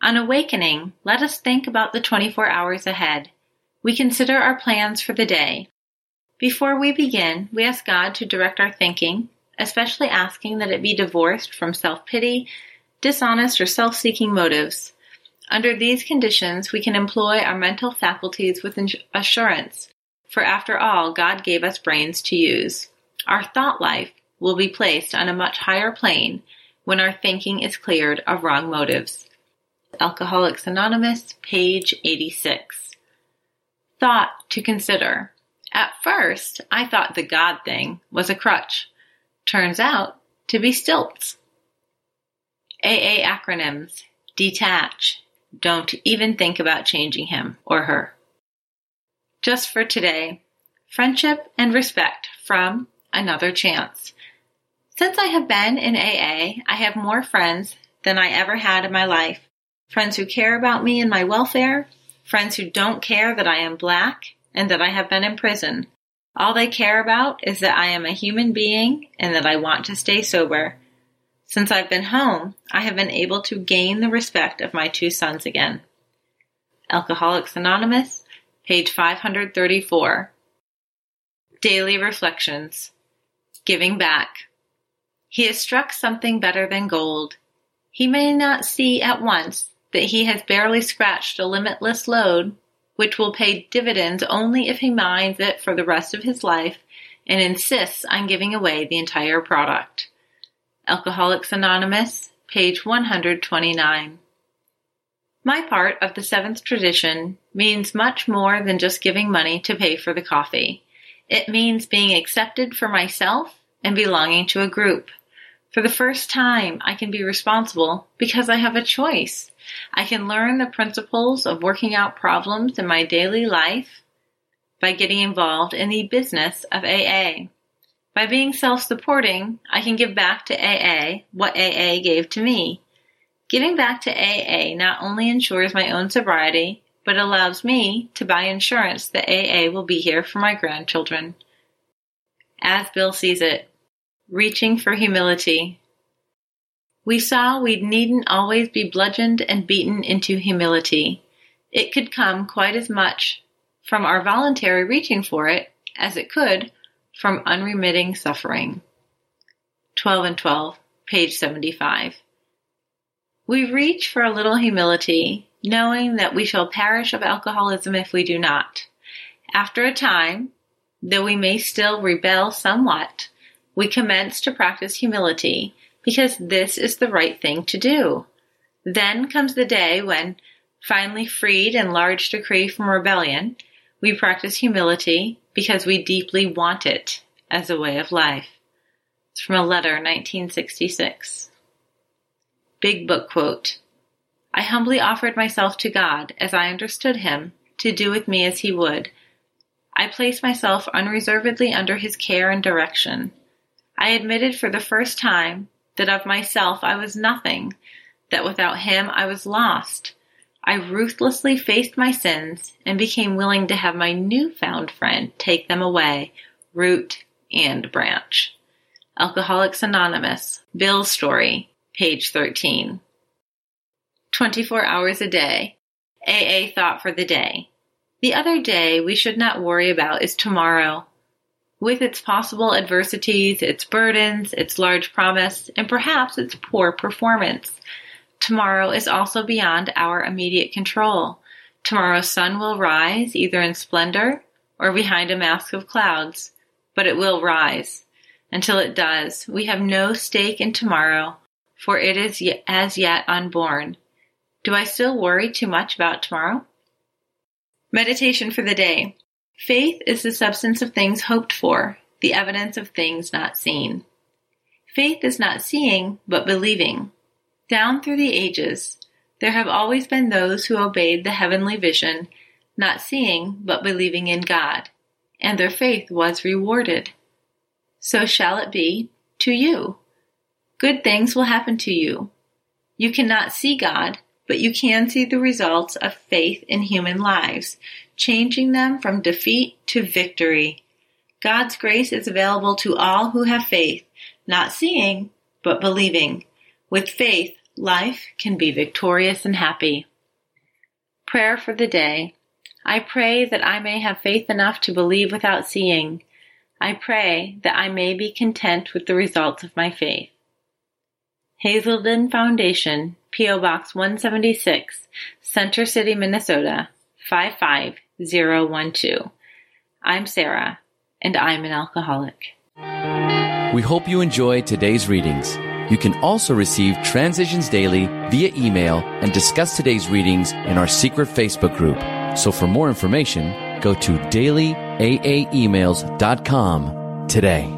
On awakening, let us think about the 24 hours ahead. We consider our plans for the day. Before we begin, we ask God to direct our thinking, especially asking that it be divorced from self pity, dishonest, or self seeking motives. Under these conditions, we can employ our mental faculties with assurance, for after all, God gave us brains to use. Our thought life will be placed on a much higher plane when our thinking is cleared of wrong motives. Alcoholics Anonymous, page 86. Thought to consider. At first, I thought the God thing was a crutch. Turns out to be stilts. AA acronyms. Detach. Don't even think about changing him or her. Just for today, friendship and respect from Another Chance. Since I have been in AA, I have more friends than I ever had in my life friends who care about me and my welfare, friends who don't care that I am black and that I have been in prison. All they care about is that I am a human being and that I want to stay sober. Since I've been home, I have been able to gain the respect of my two sons again. Alcoholics Anonymous, page 534. Daily Reflections. Giving Back. He has struck something better than gold. He may not see at once that he has barely scratched a limitless lode, which will pay dividends only if he mines it for the rest of his life and insists on giving away the entire product. Alcoholics Anonymous, page 129. My part of the seventh tradition means much more than just giving money to pay for the coffee. It means being accepted for myself and belonging to a group. For the first time, I can be responsible because I have a choice. I can learn the principles of working out problems in my daily life by getting involved in the business of AA. By being self-supporting, I can give back to AA what AA gave to me. Giving back to AA not only ensures my own sobriety, but allows me to buy insurance that AA will be here for my grandchildren. As Bill sees it, reaching for humility. We saw we needn't always be bludgeoned and beaten into humility. It could come quite as much from our voluntary reaching for it as it could from unremitting suffering. 12 and 12, page 75. We reach for a little humility, knowing that we shall perish of alcoholism if we do not. After a time, though we may still rebel somewhat, we commence to practice humility because this is the right thing to do. Then comes the day when, finally freed in large decree from rebellion, we practice humility because we deeply want it as a way of life. It's from a letter, 1966. Big Book Quote I humbly offered myself to God as I understood Him to do with me as He would. I placed myself unreservedly under His care and direction. I admitted for the first time that of myself I was nothing, that without him I was lost. I ruthlessly faced my sins and became willing to have my newfound friend take them away, root and branch. Alcoholics Anonymous, Bill's Story, page 13. 24 hours a day. AA thought for the day. The other day we should not worry about is tomorrow with its possible adversities, its burdens, its large promise, and perhaps its poor performance. Tomorrow is also beyond our immediate control. Tomorrow's sun will rise either in splendor or behind a mask of clouds, but it will rise. Until it does, we have no stake in tomorrow, for it is as yet unborn. Do I still worry too much about tomorrow? Meditation for the day. Faith is the substance of things hoped for, the evidence of things not seen. Faith is not seeing, but believing. Down through the ages, There have always been those who obeyed the heavenly vision, not seeing but believing in God, and their faith was rewarded. So shall it be to you. Good things will happen to you. You cannot see God, but you can see the results of faith in human lives, changing them from defeat to victory. God's grace is available to all who have faith, not seeing, but believing. With faith, life can be victorious and happy. Prayer for the day. I pray that I may have faith enough to believe without seeing. I pray that I may be content with the results of my faith. Hazelden Foundation, P.O. Box 176, Center City, Minnesota 55012. I'm Sarah, and I'm an alcoholic. We hope you enjoy today's readings. You can also receive Transitions Daily via email and discuss today's readings in our secret Facebook group. So for more information, go to dailyaaemails.com today.